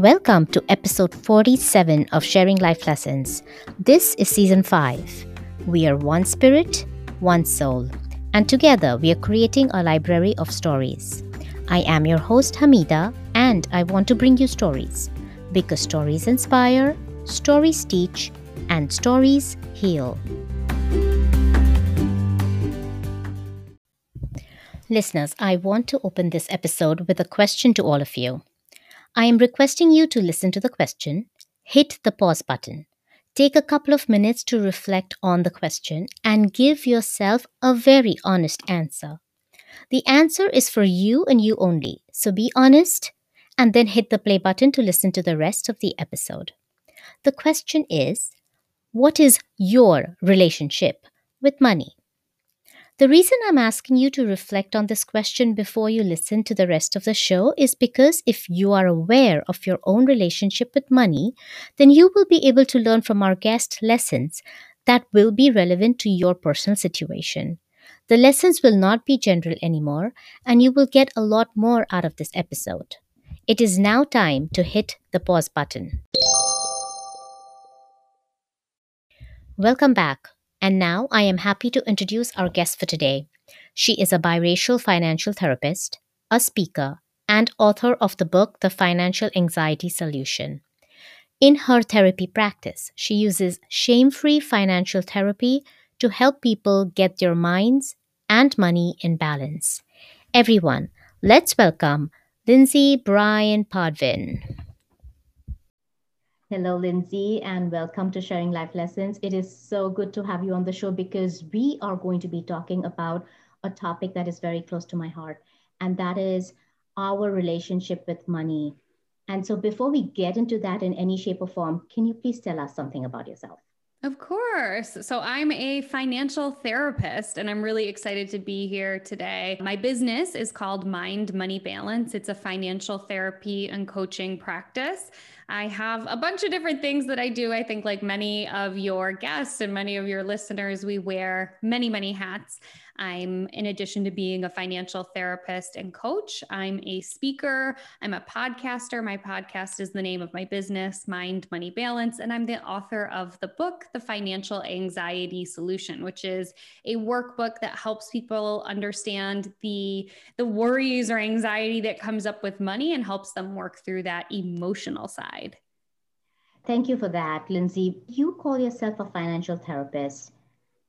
Welcome to episode 47 of Sharing Life Lessons. This is season 5. We are one spirit, one soul, and together we are creating a library of stories. I am your host Hamida, and I want to bring you stories because stories inspire, stories teach, and stories heal. Listeners, I want to open this episode with a question to all of you. I am requesting you to listen to the question, hit the pause button, take a couple of minutes to reflect on the question, and give yourself a very honest answer. The answer is for you and you only, so be honest and then hit the play button to listen to the rest of the episode. The question is What is your relationship with money? The reason I'm asking you to reflect on this question before you listen to the rest of the show is because if you are aware of your own relationship with money, then you will be able to learn from our guest lessons that will be relevant to your personal situation. The lessons will not be general anymore, and you will get a lot more out of this episode. It is now time to hit the pause button. Welcome back. And now I am happy to introduce our guest for today. She is a biracial financial therapist, a speaker, and author of the book The Financial Anxiety Solution. In her therapy practice, she uses shame free financial therapy to help people get their minds and money in balance. Everyone, let's welcome Lindsay Bryan Podvin. Hello, Lindsay, and welcome to Sharing Life Lessons. It is so good to have you on the show because we are going to be talking about a topic that is very close to my heart, and that is our relationship with money. And so, before we get into that in any shape or form, can you please tell us something about yourself? Of course. So, I'm a financial therapist and I'm really excited to be here today. My business is called Mind Money Balance. It's a financial therapy and coaching practice. I have a bunch of different things that I do. I think, like many of your guests and many of your listeners, we wear many, many hats. I'm, in addition to being a financial therapist and coach, I'm a speaker, I'm a podcaster. My podcast is the name of my business, Mind Money Balance, and I'm the author of the book, The Financial Anxiety Solution, which is a workbook that helps people understand the, the worries or anxiety that comes up with money and helps them work through that emotional side. Thank you for that, Lindsay. You call yourself a financial therapist.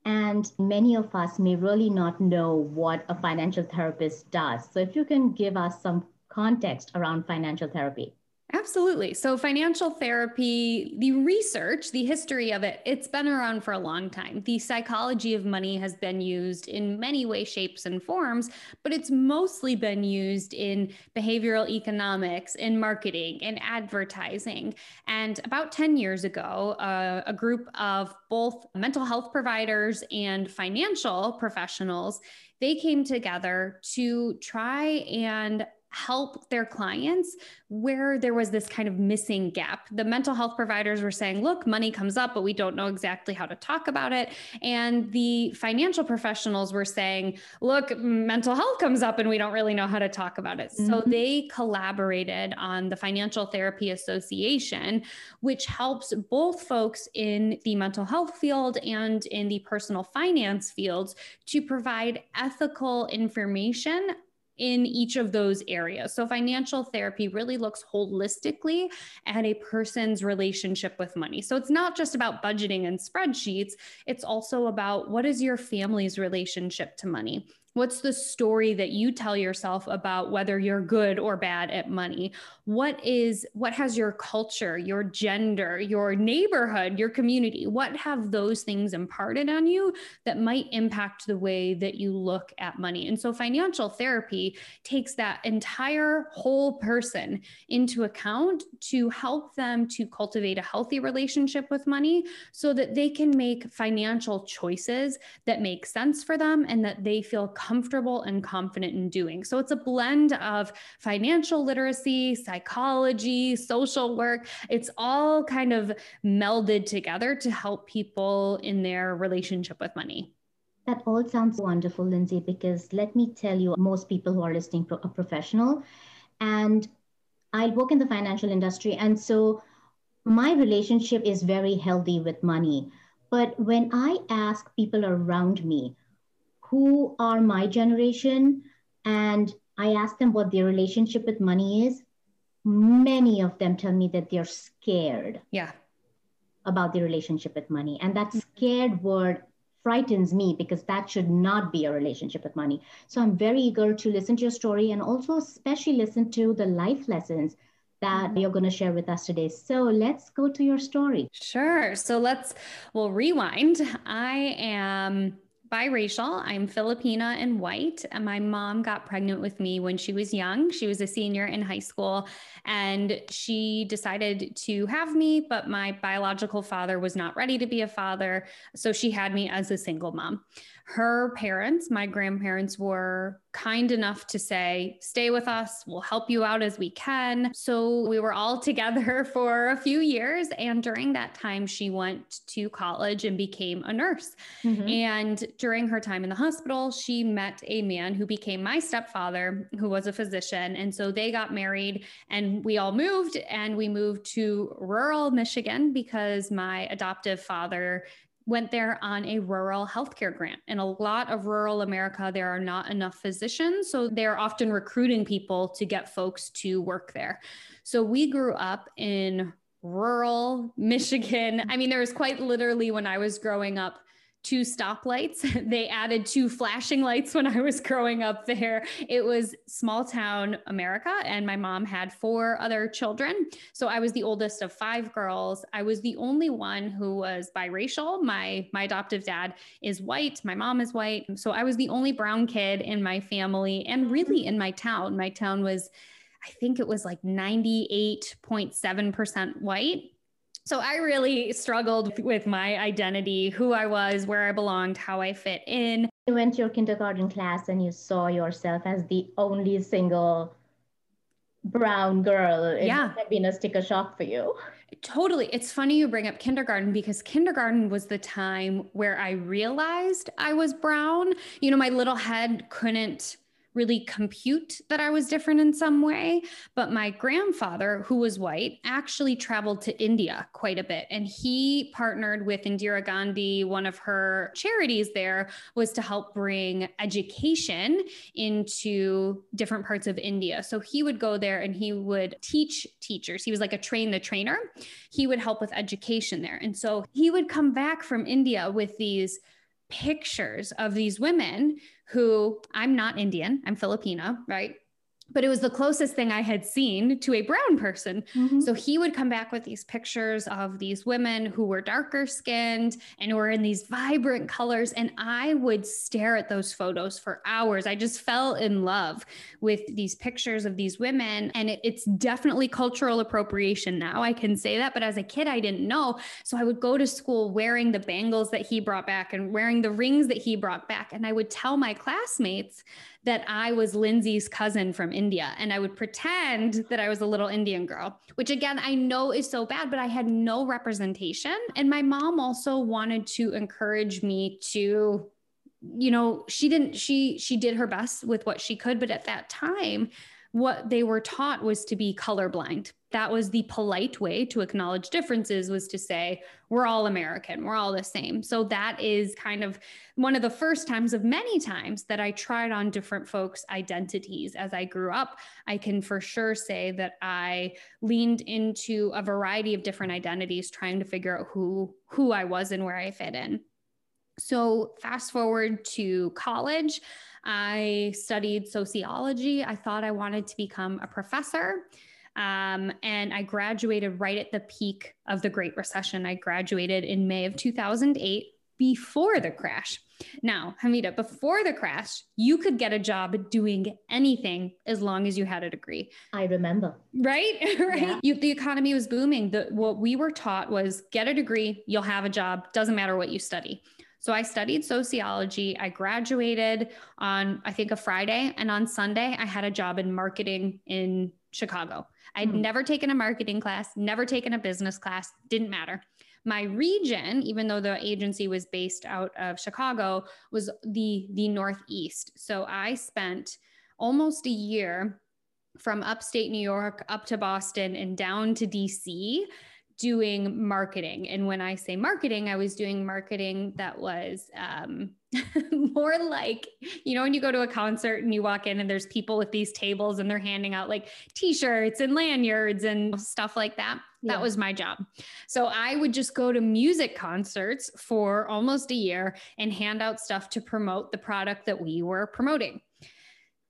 And many of us may really not know what a financial therapist does. So, if you can give us some context around financial therapy. Absolutely. So, financial therapy, the research, the history of it, it's been around for a long time. The psychology of money has been used in many ways, shapes, and forms, but it's mostly been used in behavioral economics, in marketing, in advertising. And about 10 years ago, uh, a group of both mental health providers and financial professionals they came together to try and help their clients where there was this kind of missing gap. The mental health providers were saying, look, money comes up, but we don't know exactly how to talk about it. And the financial professionals were saying, look, mental health comes up and we don't really know how to talk about it. Mm-hmm. So they collaborated on the Financial Therapy Association, which helps both folks in the mental health field and in the personal finance fields to provide ethical information in each of those areas. So, financial therapy really looks holistically at a person's relationship with money. So, it's not just about budgeting and spreadsheets, it's also about what is your family's relationship to money? What's the story that you tell yourself about whether you're good or bad at money? What is what has your culture, your gender, your neighborhood, your community? What have those things imparted on you that might impact the way that you look at money? And so financial therapy takes that entire whole person into account to help them to cultivate a healthy relationship with money so that they can make financial choices that make sense for them and that they feel comfortable and confident in doing. So it's a blend of financial literacy, psychology, social work. It's all kind of melded together to help people in their relationship with money. That all sounds wonderful, Lindsay, because let me tell you, most people who are listening are professional. And I work in the financial industry. And so my relationship is very healthy with money. But when I ask people around me who are my generation and I ask them what their relationship with money is, many of them tell me that they're scared. Yeah. About their relationship with money. And that scared word frightens me because that should not be a relationship with money. So I'm very eager to listen to your story and also especially listen to the life lessons that mm-hmm. you're going to share with us today. So let's go to your story. Sure. So let's, we'll rewind. I am biracial. I'm Filipina and white. And my mom got pregnant with me when she was young. She was a senior in high school and she decided to have me, but my biological father was not ready to be a father. So she had me as a single mom her parents, my grandparents, were kind enough to say, Stay with us, we'll help you out as we can. So we were all together for a few years. And during that time, she went to college and became a nurse. Mm-hmm. And during her time in the hospital, she met a man who became my stepfather, who was a physician. And so they got married and we all moved and we moved to rural Michigan because my adoptive father went there on a rural healthcare grant. In a lot of rural America, there are not enough physicians. So they're often recruiting people to get folks to work there. So we grew up in rural Michigan. I mean, there was quite literally when I was growing up, two stoplights. they added two flashing lights when I was growing up there. It was small town America, and my mom had four other children. So I was the oldest of five girls. I was the only one who was biracial. My my adoptive dad is white. My mom is white. So I was the only brown kid in my family and really in my town. My town was I think it was like 98.7% white. So I really struggled with my identity, who I was, where I belonged, how I fit in. You went to your kindergarten class and you saw yourself as the only single brown girl. It yeah. had been a sticker shock for you. Totally. It's funny you bring up kindergarten because kindergarten was the time where I realized I was brown. You know, my little head couldn't really compute that I was different in some way. But my grandfather, who was white, actually traveled to India quite a bit. And he partnered with Indira Gandhi. One of her charities there was to help bring education into different parts of India. So he would go there and he would teach teachers. He was like a train the trainer. He would help with education there. And so he would come back from India with these pictures of these women who I'm not Indian, I'm Filipina, right? But it was the closest thing I had seen to a brown person. Mm-hmm. So he would come back with these pictures of these women who were darker skinned and were in these vibrant colors. And I would stare at those photos for hours. I just fell in love with these pictures of these women. And it, it's definitely cultural appropriation now. I can say that. But as a kid, I didn't know. So I would go to school wearing the bangles that he brought back and wearing the rings that he brought back. And I would tell my classmates that I was Lindsay's cousin from India and I would pretend that I was a little Indian girl, which again, I know is so bad, but I had no representation. And my mom also wanted to encourage me to you know she didn't she she did her best with what she could but at that time what they were taught was to be colorblind. That was the polite way to acknowledge differences was to say, we're all American, we're all the same. So that is kind of one of the first times of many times that I tried on different folks' identities as I grew up. I can for sure say that I leaned into a variety of different identities trying to figure out who who I was and where I fit in. So fast forward to college, I studied sociology. I thought I wanted to become a professor. Um, and I graduated right at the peak of the Great Recession. I graduated in May of 2008 before the crash. Now, Hamida, before the crash, you could get a job doing anything as long as you had a degree. I remember. Right? right. Yeah. You, the economy was booming. The, what we were taught was get a degree, you'll have a job, doesn't matter what you study. So I studied sociology. I graduated on, I think, a Friday. And on Sunday, I had a job in marketing in Chicago. I'd mm-hmm. never taken a marketing class, never taken a business class, didn't matter. My region, even though the agency was based out of Chicago, was the the Northeast. So I spent almost a year from upstate New York up to Boston and down to DC doing marketing. And when I say marketing, I was doing marketing that was um, more like, you know, when you go to a concert and you walk in and there's people with these tables and they're handing out like t shirts and lanyards and stuff like that. Yeah. That was my job. So I would just go to music concerts for almost a year and hand out stuff to promote the product that we were promoting.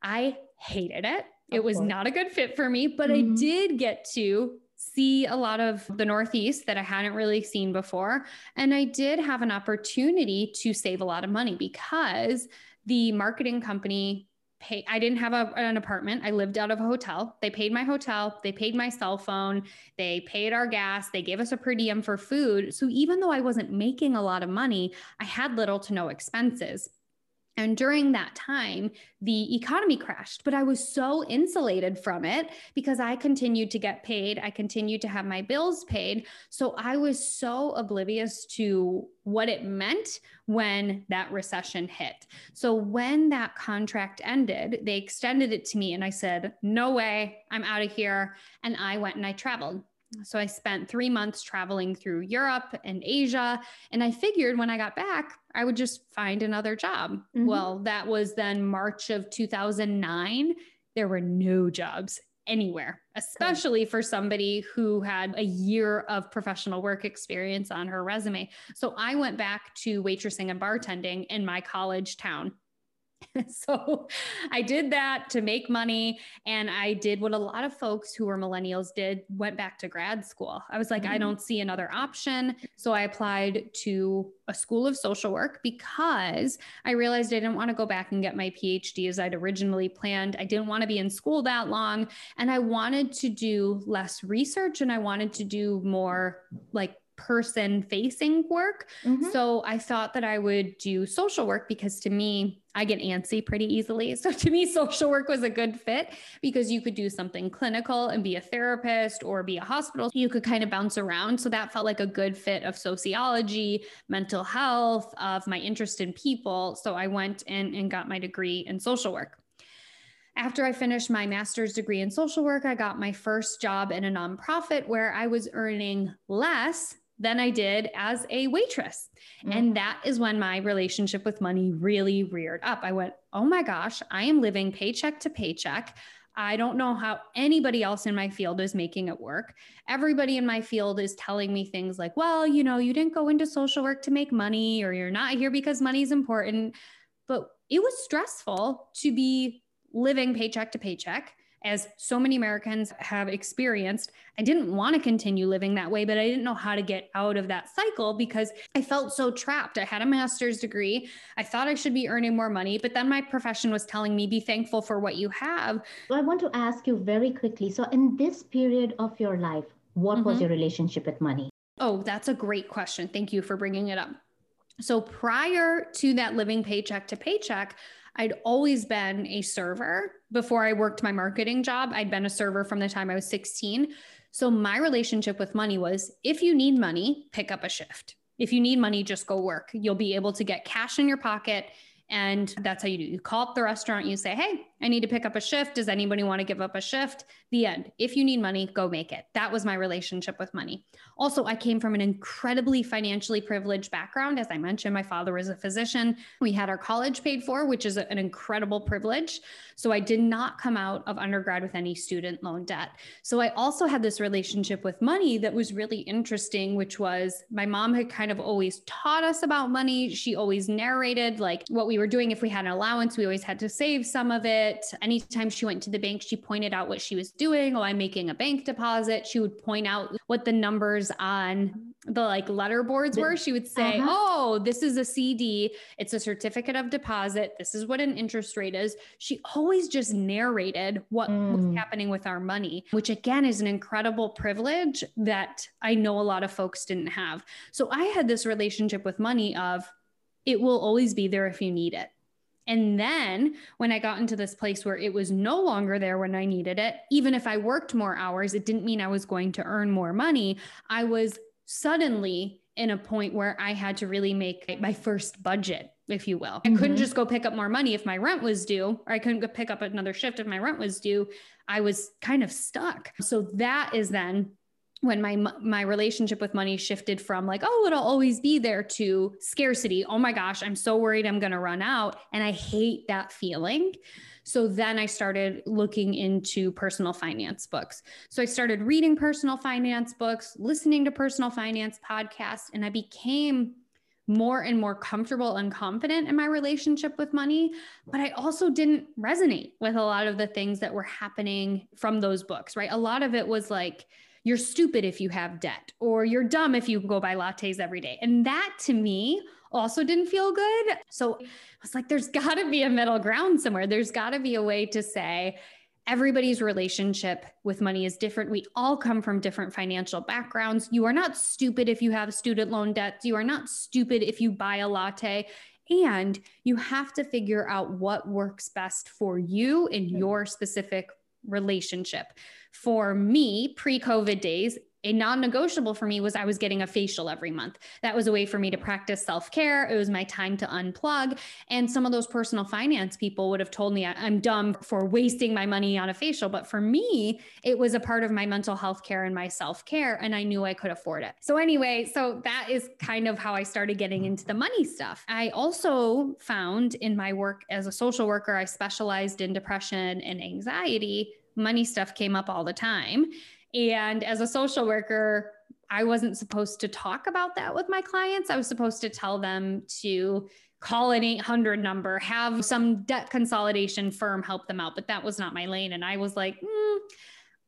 I hated it. It was not a good fit for me, but mm-hmm. I did get to see a lot of the Northeast that I hadn't really seen before. And I did have an opportunity to save a lot of money because the marketing company pay I didn't have a, an apartment. I lived out of a hotel. They paid my hotel, they paid my cell phone, they paid our gas, they gave us a per diem for food. So even though I wasn't making a lot of money, I had little to no expenses. And during that time, the economy crashed, but I was so insulated from it because I continued to get paid. I continued to have my bills paid. So I was so oblivious to what it meant when that recession hit. So when that contract ended, they extended it to me and I said, No way, I'm out of here. And I went and I traveled. So I spent three months traveling through Europe and Asia. And I figured when I got back, I would just find another job. Mm-hmm. Well, that was then March of 2009. There were no jobs anywhere, especially for somebody who had a year of professional work experience on her resume. So I went back to waitressing and bartending in my college town. so I did that to make money. And I did what a lot of folks who were millennials did went back to grad school. I was like, mm-hmm. I don't see another option. So I applied to a school of social work because I realized I didn't want to go back and get my PhD as I'd originally planned. I didn't want to be in school that long. And I wanted to do less research and I wanted to do more like person facing work. Mm-hmm. So I thought that I would do social work because to me, I get antsy pretty easily. So to me, social work was a good fit because you could do something clinical and be a therapist or be a hospital. You could kind of bounce around. So that felt like a good fit of sociology, mental health, of my interest in people. So I went in and got my degree in social work. After I finished my master's degree in social work, I got my first job in a nonprofit where I was earning less than I did as a waitress. Mm-hmm. And that is when my relationship with money really reared up. I went, oh my gosh, I am living paycheck to paycheck. I don't know how anybody else in my field is making it work. Everybody in my field is telling me things like, well, you know, you didn't go into social work to make money, or you're not here because money is important. But it was stressful to be living paycheck to paycheck as so many Americans have experienced. I didn't want to continue living that way, but I didn't know how to get out of that cycle because I felt so trapped. I had a master's degree. I thought I should be earning more money, but then my profession was telling me be thankful for what you have. So I want to ask you very quickly. So, in this period of your life, what mm-hmm. was your relationship with money? Oh, that's a great question. Thank you for bringing it up. So, prior to that living paycheck to paycheck, I'd always been a server before I worked my marketing job. I'd been a server from the time I was 16. So my relationship with money was if you need money, pick up a shift. If you need money, just go work. You'll be able to get cash in your pocket and that's how you do. You call up the restaurant, you say, Hey, I need to pick up a shift. Does anybody want to give up a shift? The end. If you need money, go make it. That was my relationship with money. Also, I came from an incredibly financially privileged background. As I mentioned, my father was a physician. We had our college paid for, which is an incredible privilege. So I did not come out of undergrad with any student loan debt. So I also had this relationship with money that was really interesting, which was my mom had kind of always taught us about money. She always narrated like what we were doing. If we had an allowance, we always had to save some of it. Anytime she went to the bank, she pointed out what she was doing. Oh, I'm making a bank deposit. She would point out what the numbers on the like letter boards were. She would say, uh-huh. Oh, this is a CD. It's a certificate of deposit. This is what an interest rate is. She always just narrated what mm. was happening with our money, which again is an incredible privilege that I know a lot of folks didn't have. So I had this relationship with money of, it will always be there if you need it. And then when I got into this place where it was no longer there when I needed it, even if I worked more hours, it didn't mean I was going to earn more money. I was suddenly in a point where I had to really make my first budget if you will. Mm-hmm. I couldn't just go pick up more money if my rent was due, or I couldn't go pick up another shift if my rent was due. I was kind of stuck. So that is then when my my relationship with money shifted from like oh it'll always be there to scarcity oh my gosh i'm so worried i'm going to run out and i hate that feeling so then i started looking into personal finance books so i started reading personal finance books listening to personal finance podcasts and i became more and more comfortable and confident in my relationship with money. But I also didn't resonate with a lot of the things that were happening from those books, right? A lot of it was like, you're stupid if you have debt, or you're dumb if you go buy lattes every day. And that to me also didn't feel good. So I was like, there's got to be a middle ground somewhere. There's got to be a way to say, everybody's relationship with money is different. We all come from different financial backgrounds. You are not stupid if you have student loan debts. You are not stupid if you buy a latte. And you have to figure out what works best for you in your specific relationship. For me, pre COVID days, a non-negotiable for me was I was getting a facial every month. That was a way for me to practice self-care. It was my time to unplug. And some of those personal finance people would have told me I'm dumb for wasting my money on a facial, but for me, it was a part of my mental health care and my self-care and I knew I could afford it. So anyway, so that is kind of how I started getting into the money stuff. I also found in my work as a social worker, I specialized in depression and anxiety. Money stuff came up all the time. And as a social worker, I wasn't supposed to talk about that with my clients. I was supposed to tell them to call an 800 number, have some debt consolidation firm help them out, but that was not my lane. And I was like, mm,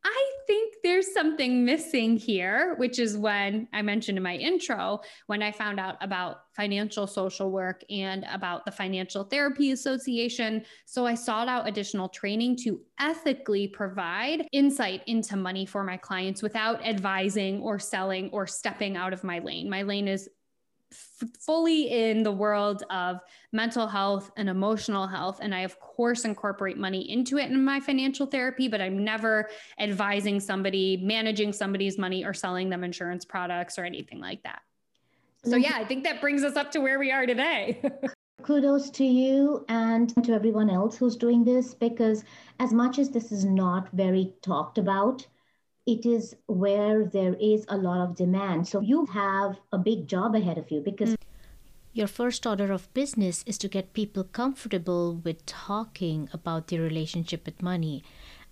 I think there's something missing here, which is when I mentioned in my intro, when I found out about financial social work and about the Financial Therapy Association. So I sought out additional training to ethically provide insight into money for my clients without advising or selling or stepping out of my lane. My lane is f- fully in the world of mental health and emotional health. And I, of course, incorporate money into it in my financial therapy, but I'm never advising somebody, managing somebody's money, or selling them insurance products or anything like that. So, yeah, I think that brings us up to where we are today. Kudos to you and to everyone else who's doing this because, as much as this is not very talked about, it is where there is a lot of demand. So you have a big job ahead of you because mm. your first order of business is to get people comfortable with talking about their relationship with money.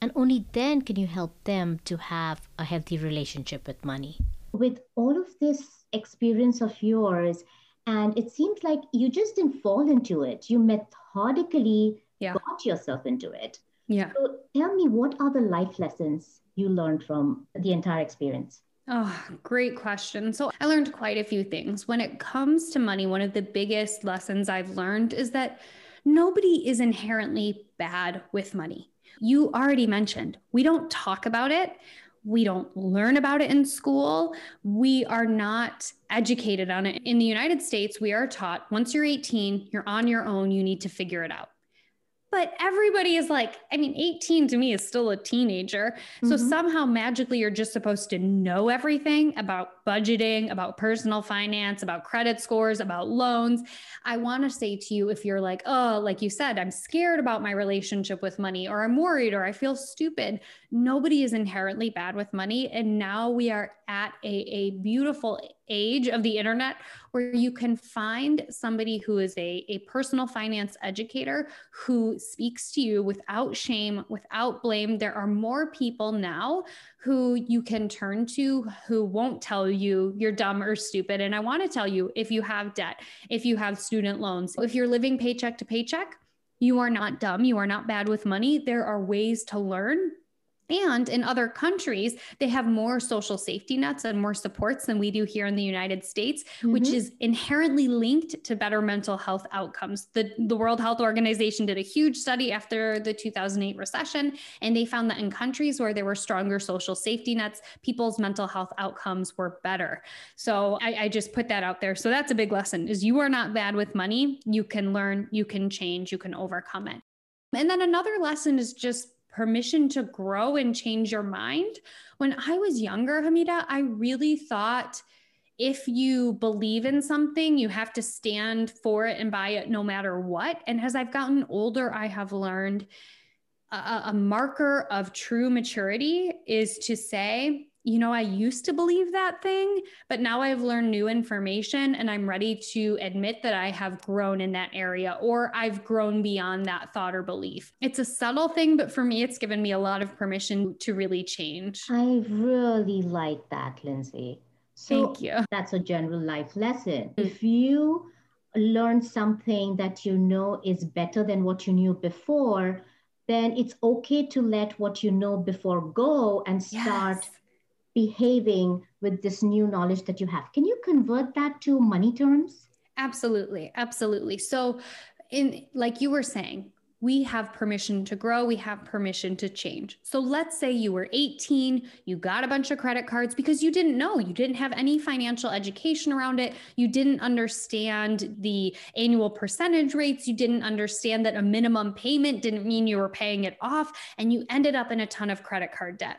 And only then can you help them to have a healthy relationship with money. With all of this experience of yours, and it seems like you just didn't fall into it, you methodically yeah. got yourself into it. Yeah. So tell me, what are the life lessons you learned from the entire experience? Oh, great question. So, I learned quite a few things. When it comes to money, one of the biggest lessons I've learned is that nobody is inherently bad with money. You already mentioned we don't talk about it. We don't learn about it in school. We are not educated on it. In the United States, we are taught once you're 18, you're on your own, you need to figure it out but everybody is like i mean 18 to me is still a teenager. Mm-hmm. so somehow magically you're just supposed to know everything about budgeting about personal finance about credit scores about loans. I want to say to you if you're like oh like you said i'm scared about my relationship with money or i'm worried or i feel stupid nobody is inherently bad with money. And now we are at a, a beautiful age of the internet where you can find somebody who is a, a personal finance educator who speaks to you without shame, without blame. There are more people now who you can turn to who won't tell you you're dumb or stupid. And I want to tell you if you have debt, if you have student loans, if you're living paycheck to paycheck, you are not dumb. You are not bad with money. There are ways to learn and in other countries, they have more social safety nets and more supports than we do here in the United States, mm-hmm. which is inherently linked to better mental health outcomes. The, the World Health Organization did a huge study after the 2008 recession, and they found that in countries where there were stronger social safety nets, people's mental health outcomes were better. So I, I just put that out there. So that's a big lesson is you are not bad with money. You can learn, you can change, you can overcome it. And then another lesson is just permission to grow and change your mind. When I was younger, Hamida, I really thought if you believe in something, you have to stand for it and buy it no matter what. And as I've gotten older, I have learned a, a marker of true maturity is to say, you know, I used to believe that thing, but now I've learned new information and I'm ready to admit that I have grown in that area or I've grown beyond that thought or belief. It's a subtle thing, but for me, it's given me a lot of permission to really change. I really like that, Lindsay. So Thank you. That's a general life lesson. Mm-hmm. If you learn something that you know is better than what you knew before, then it's okay to let what you know before go and start. Yes behaving with this new knowledge that you have. Can you convert that to money terms? Absolutely. Absolutely. So, in like you were saying, we have permission to grow, we have permission to change. So let's say you were 18, you got a bunch of credit cards because you didn't know, you didn't have any financial education around it, you didn't understand the annual percentage rates, you didn't understand that a minimum payment didn't mean you were paying it off, and you ended up in a ton of credit card debt.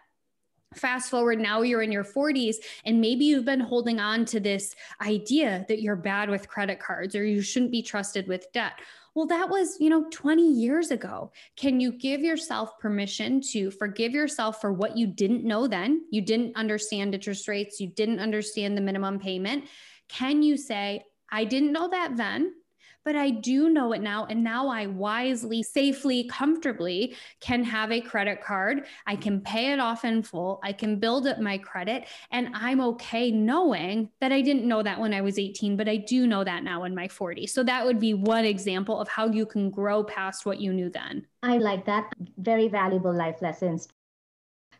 Fast forward now you're in your 40s and maybe you've been holding on to this idea that you're bad with credit cards or you shouldn't be trusted with debt. Well, that was, you know, 20 years ago. Can you give yourself permission to forgive yourself for what you didn't know then? You didn't understand interest rates, you didn't understand the minimum payment. Can you say, I didn't know that then? But I do know it now. And now I wisely, safely, comfortably can have a credit card. I can pay it off in full. I can build up my credit. And I'm okay knowing that I didn't know that when I was 18, but I do know that now in my 40s. So that would be one example of how you can grow past what you knew then. I like that. Very valuable life lessons.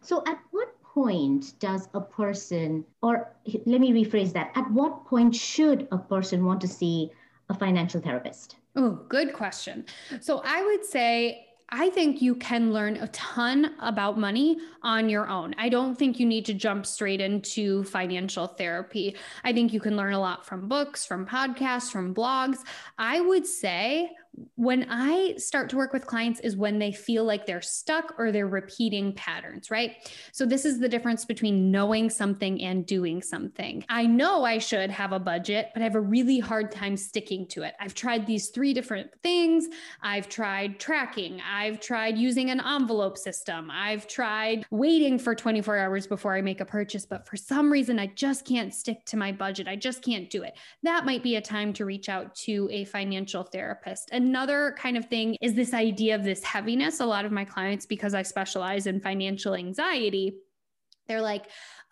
So, at what point does a person, or let me rephrase that, at what point should a person want to see a financial therapist? Oh, good question. So I would say I think you can learn a ton about money on your own. I don't think you need to jump straight into financial therapy. I think you can learn a lot from books, from podcasts, from blogs. I would say when I start to work with clients is when they feel like they're stuck or they're repeating patterns, right? So, this is the difference between knowing something and doing something. I know I should have a budget, but I have a really hard time sticking to it. I've tried these three different things. I've tried tracking, I've tried using an envelope system, I've tried waiting for 24 hours before I make a purchase, but for some reason, I just can't stick to my budget. I just can't do it. That might be a time to reach out to a financial therapist. And Another kind of thing is this idea of this heaviness. A lot of my clients, because I specialize in financial anxiety, they're like,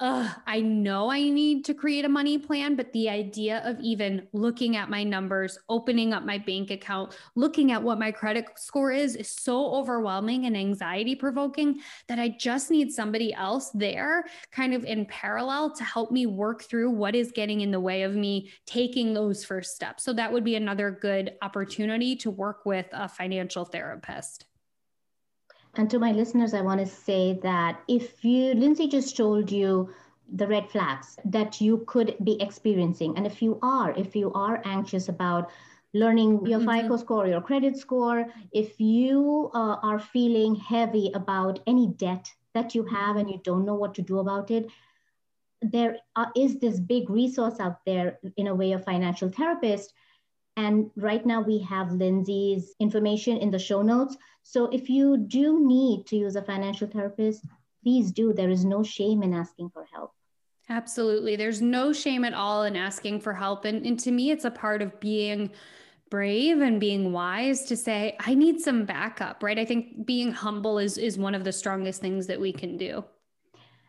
I know I need to create a money plan, but the idea of even looking at my numbers, opening up my bank account, looking at what my credit score is, is so overwhelming and anxiety provoking that I just need somebody else there, kind of in parallel, to help me work through what is getting in the way of me taking those first steps. So that would be another good opportunity to work with a financial therapist. And to my listeners, I want to say that if you, Lindsay just told you the red flags that you could be experiencing, and if you are, if you are anxious about learning your mm-hmm. FICO score, your credit score, if you uh, are feeling heavy about any debt that you have and you don't know what to do about it, there uh, is this big resource out there in a way of financial therapist and right now we have Lindsay's information in the show notes. So if you do need to use a financial therapist, please do. There is no shame in asking for help. Absolutely. There's no shame at all in asking for help. And, and to me, it's a part of being brave and being wise to say, I need some backup, right? I think being humble is, is one of the strongest things that we can do.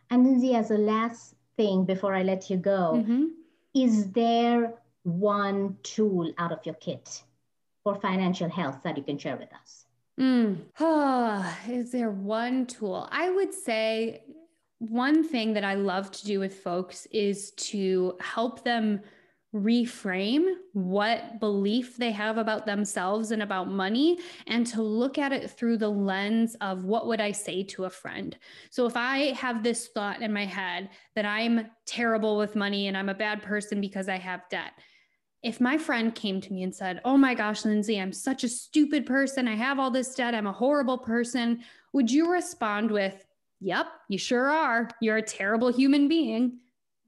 And Lindsay, as a last thing before I let you go, mm-hmm. is there one tool out of your kit for financial health that you can share with us? Mm. Oh, is there one tool? I would say one thing that I love to do with folks is to help them reframe what belief they have about themselves and about money and to look at it through the lens of what would I say to a friend. So if I have this thought in my head that I'm terrible with money and I'm a bad person because I have debt, if my friend came to me and said, Oh my gosh, Lindsay, I'm such a stupid person. I have all this debt. I'm a horrible person. Would you respond with, Yep, you sure are. You're a terrible human being?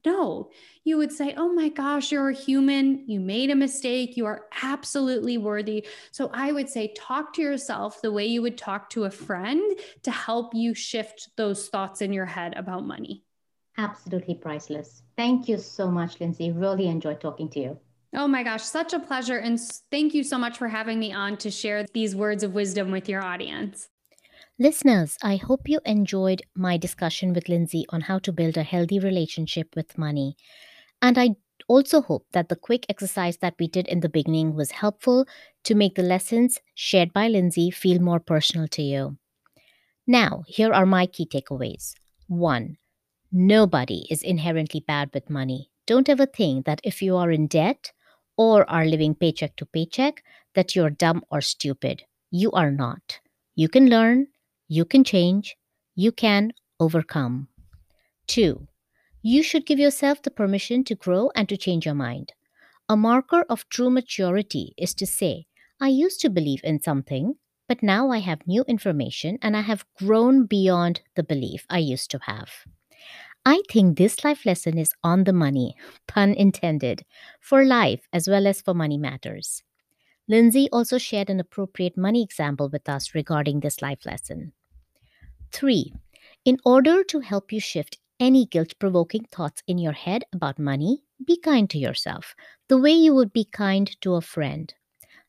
No, you would say, Oh my gosh, you're a human. You made a mistake. You are absolutely worthy. So I would say, talk to yourself the way you would talk to a friend to help you shift those thoughts in your head about money. Absolutely priceless. Thank you so much, Lindsay. Really enjoyed talking to you. Oh my gosh, such a pleasure. And thank you so much for having me on to share these words of wisdom with your audience. Listeners, I hope you enjoyed my discussion with Lindsay on how to build a healthy relationship with money. And I also hope that the quick exercise that we did in the beginning was helpful to make the lessons shared by Lindsay feel more personal to you. Now, here are my key takeaways. One, nobody is inherently bad with money. Don't ever think that if you are in debt or are living paycheck to paycheck, that you're dumb or stupid. You are not. You can learn, you can change, you can overcome. Two, you should give yourself the permission to grow and to change your mind. A marker of true maturity is to say, I used to believe in something, but now I have new information and I have grown beyond the belief I used to have. I think this life lesson is on the money, pun intended, for life as well as for money matters. Lindsay also shared an appropriate money example with us regarding this life lesson. 3. In order to help you shift any guilt provoking thoughts in your head about money, be kind to yourself, the way you would be kind to a friend.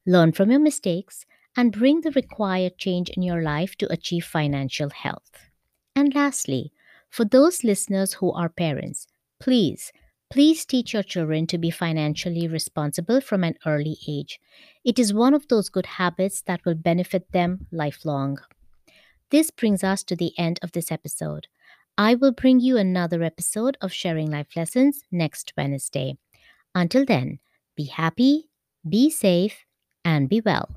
Learn from your mistakes and bring the required change in your life to achieve financial health. And lastly, for those listeners who are parents, please Please teach your children to be financially responsible from an early age. It is one of those good habits that will benefit them lifelong. This brings us to the end of this episode. I will bring you another episode of Sharing Life Lessons next Wednesday. Until then, be happy, be safe, and be well.